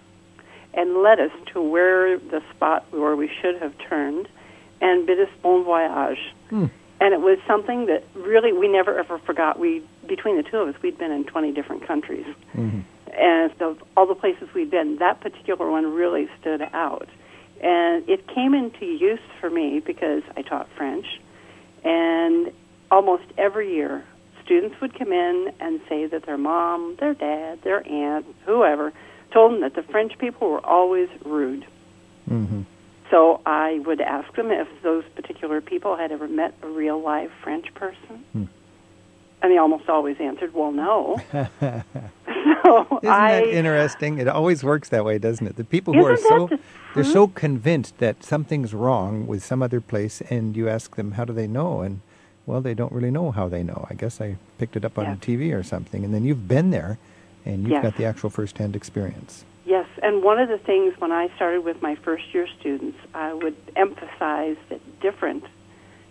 and led us to where the spot where we should have turned and bid us bon voyage. Hmm. And it was something that really we never ever forgot. We between the two of us, we'd been in 20 different countries, and of all the places we'd been, that particular one really stood out. And it came into use for me because I taught French, and almost every year, students would come in and say that their mom, their dad, their aunt, whoever, told them that the French people were always rude. Mm-hmm. So I would ask them if those particular people had ever met a real live French person. Hmm. And they almost always answered, well, no. Isn't I, that interesting? It always works that way, doesn't it? The people who are so the they're so convinced that something's wrong with some other place, and you ask them, "How do they know?" and well, they don't really know how they know. I guess I picked it up on Yeah. TV or something, and then you've been there, and you've Yes. got the actual first-hand experience. Yes, and one of the things when I started with my first year students, I would emphasize that different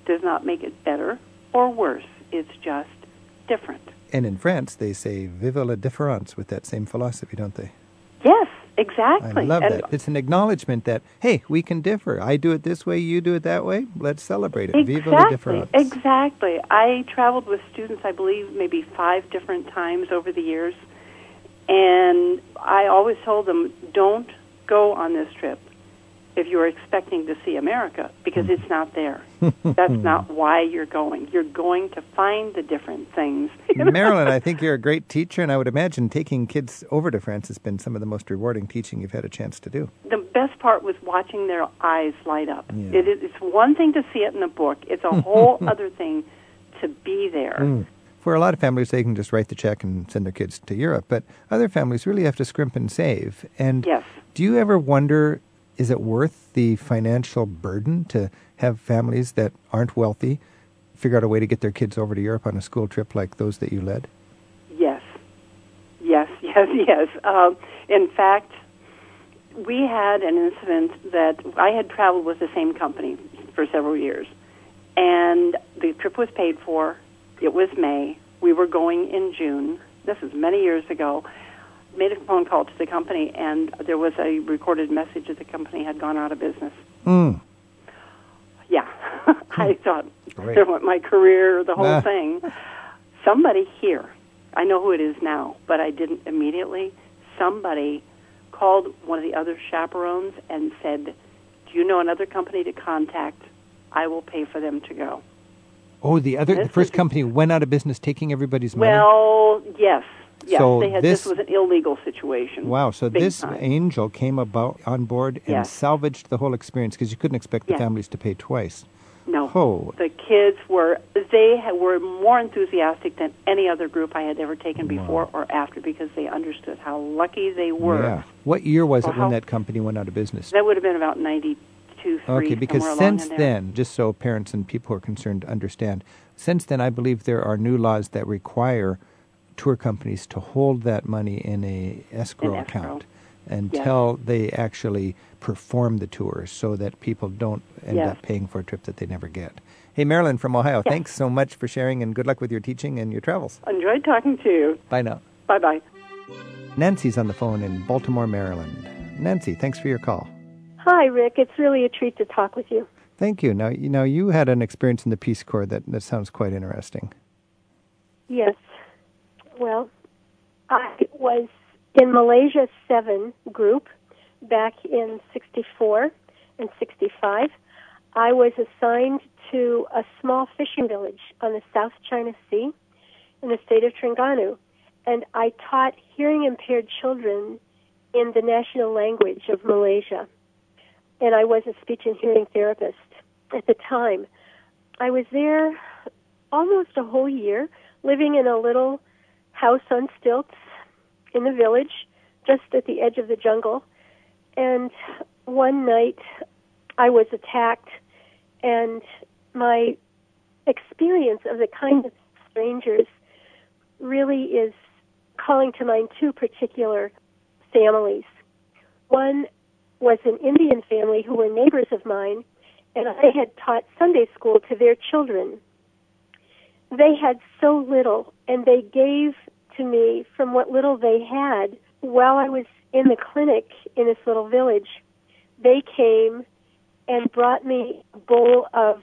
does not make it better or worse. It's just different. And in France, they say "Vive la différence" with that same philosophy, don't they? Yes, exactly. I love and that. It's an acknowledgement that hey, we can differ. I do it this way, you do it that way. Let's celebrate it. Vive la différence. Exactly. I traveled with students, I believe, maybe five different times over the years, and I always told them, don't go on this trip if you're expecting to see America because it's not there. That's not why you're going. You're going to find the different things. Marilyn, I think you're a great teacher, and I would imagine taking kids over to France has been some of the most rewarding teaching you've had a chance to do. the best part was watching their eyes light up. Yeah. It is, it's one thing to see it in a book. It's a whole other thing to be there. Mm. For a lot of families, they can just write the check and send their kids to Europe, but other families really have to scrimp and save. And Yes. do you ever wonder, is it worth the financial burden to have families that aren't wealthy figure out a way to get their kids over to Europe on a school trip like those that you led? Yes, yes, yes, yes. Um, in fact, we had an incident that I had traveled with the same company, for several years. And the trip was paid for. It was May. We were going in June. This is many years ago. Made a phone call to the company, and there was a recorded message that the company had gone out of business. Mm. Yeah, I thought Great. there went my career, the whole Ah. thing. Somebody here, I know who it is now, but I didn't immediately. Somebody called one of the other chaperones and said, "Do you know another company to contact? I will pay for them to go." Oh, the other, the first company went out of business, taking everybody's money. Well, yes, yes, So they had. this- This, was an illegal situation. Wow! So this time. angel came about on board and Yes. salvaged the whole experience because you couldn't expect the Yes. families to pay twice. No. Oh, The kids were they were more enthusiastic than any other group I had ever taken before or after because they understood how lucky they were. yeah. What year was it when that company went out of business? That would have been about 92, Okay, because since then, just so parents and people who are concerned understand, since then I believe there are new laws that require tour companies to hold that money in a escrow, In escrow. account Yes. until they actually perform the tours so that people don't end Yes. up paying for a trip that they never get. Hey, Marilyn from Ohio, thanks so much for sharing and good luck with your teaching and your travels. Enjoyed talking to you. Bye now. Bye bye. Nancy's on the phone in Baltimore, Maryland. Nancy, thanks for your call. Hi, Rick. It's really a treat to talk with you. Thank you. Now, you know, you had an experience in the Peace Corps that, that sounds quite interesting. Yes. Well, I was in Malaysia 7 group back in 64 and 65. I was assigned to a small fishing village on the South China Sea in the state of Terengganu. And I taught hearing impaired children in the national language of Malaysia. And I was a speech and hearing therapist at the time. I was there almost a whole year, living in a little house on stilts in the village, just at the edge of the jungle. And one night I was attacked, and my experience of the kind of strangers really is calling to mind two particular families. One was an Indian family who were neighbors of mine, and I had taught Sunday school to their children. They had so little, and they gave to me from what little they had while I was in the clinic in this little village. They came and brought me a bowl of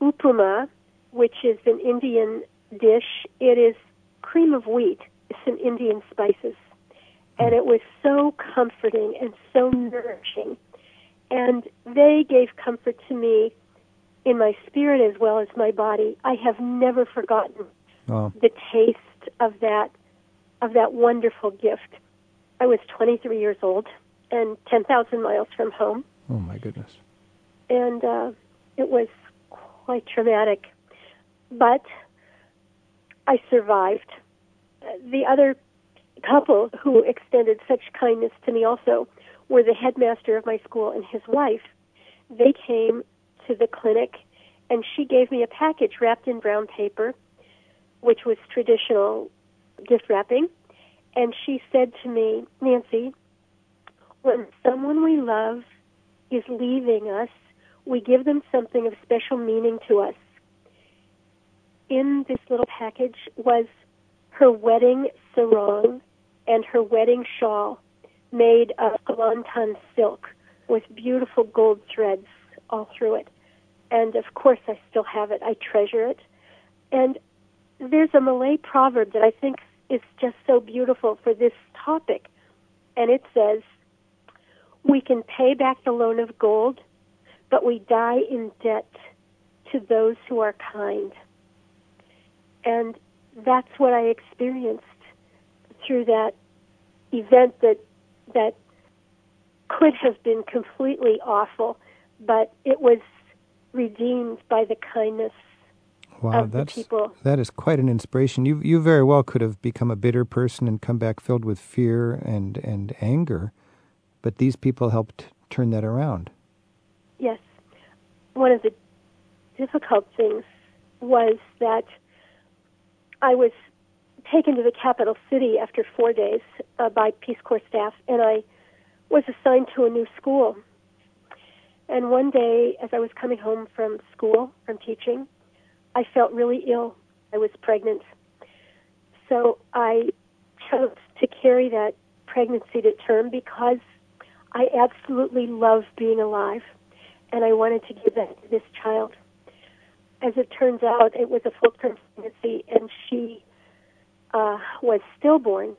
upuma, which is an Indian dish. It is cream of wheat, some Indian spices. And it was so comforting and so nourishing. And they gave comfort to me in my spirit as well as my body. I have never forgotten Oh, the taste of that of that wonderful gift. I was 23 years old and 10,000 miles from home, oh my goodness. and uh, it was quite traumatic. But I survived. The other couple who extended such kindness to me also were the headmaster of my school and his wife. They came to the clinic, and she gave me a package wrapped in brown paper, which was traditional gift wrapping. And she said to me, Nancy, when someone we love is leaving us, we give them something of special meaning to us. In this little package was her wedding sarong and her wedding shawl made of Kelantan silk with beautiful gold threads all through it. And of course, I still have it. I treasure it. And there's a Malay proverb that I think is just so beautiful for this topic. And it says, We can pay back the loan of gold, but we die in debt to those who are kind. And that's what I experienced through that event that that could have been completely awful, but it was redeemed by the kindness Wow, of the that's people. that is quite an inspiration. You you very well could have become a bitter person and come back filled with fear and and anger, but these people helped turn that around. Yes. One of the difficult things was that I was taken to the capital city after four days uh, by Peace Corps staff, and I was assigned to a new school. And one day, as I was coming home from school, from teaching, I felt really ill. I was pregnant. So I chose to carry that pregnancy to term because I absolutely love being alive and I wanted to give that to this child. As it turns out, it was a full term pregnancy and she uh, was stillborn.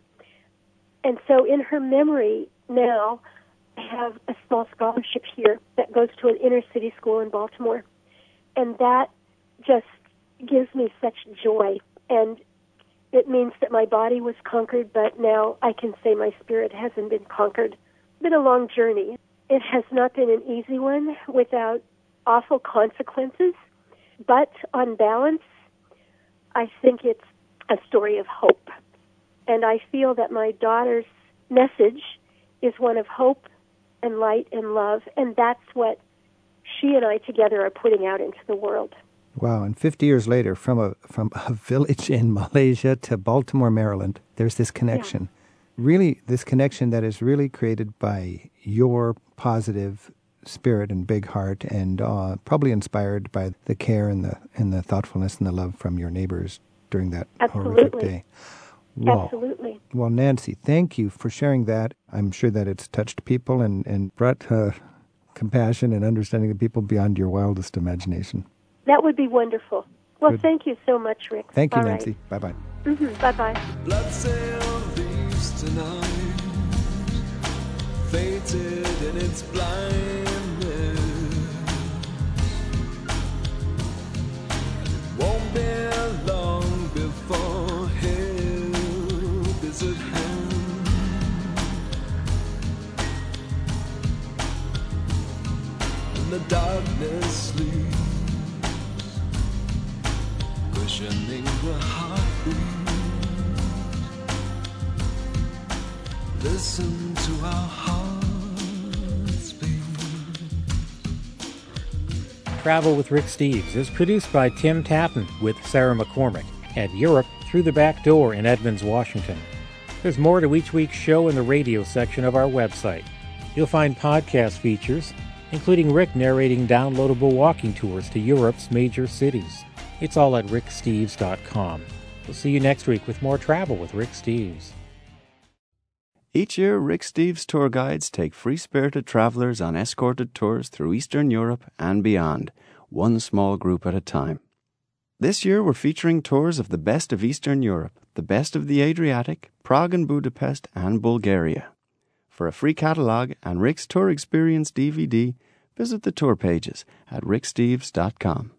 And so, in her memory now, have a small scholarship here that goes to an inner city school in Baltimore. And that just gives me such joy. And it means that my body was conquered, but now I can say my spirit hasn't been conquered. It's been a long journey. It has not been an easy one without awful consequences, but on balance, I think it's a story of hope. And I feel that my daughter's message is one of hope and light and love, and that's what she and I together are putting out into the world. Wow, and 50 years later, from a, from a village in Malaysia to Baltimore, Maryland, there's this connection. Yeah. Really, this connection that is really created by your positive spirit and big heart, and uh, probably inspired by the care and the and the thoughtfulness and the love from your neighbors during that Absolutely. horrific day. Well, Absolutely. Well, Nancy, thank you for sharing that. I'm sure that it's touched people and, and brought uh, compassion and understanding to people beyond your wildest imagination. That would be wonderful. Well, Good. thank you so much, Rick. Thank you, All Nancy. Right. Bye bye. Mm-hmm. Bye bye. Blood leaves the darkness sleeps. cushioning the heartbeat. Listen to our hearts beat. Travel with Rick Steves is produced by Tim Tattan with Sarah McCormick at Europe Through the Back Door in Edmonds, Washington. There's more to each week's show in the radio section of our website. You'll find podcast features, including Rick narrating downloadable walking tours to Europe's major cities. It's all at ricksteves.com. We'll see you next week with more travel with Rick Steves. Each year, Rick Steves tour guides take free spirited travelers on escorted tours through Eastern Europe and beyond, one small group at a time. This year, we're featuring tours of the best of Eastern Europe, the best of the Adriatic, Prague and Budapest, and Bulgaria. For a free catalogue and Rick's Tour Experience DVD, visit the tour pages at ricksteves.com.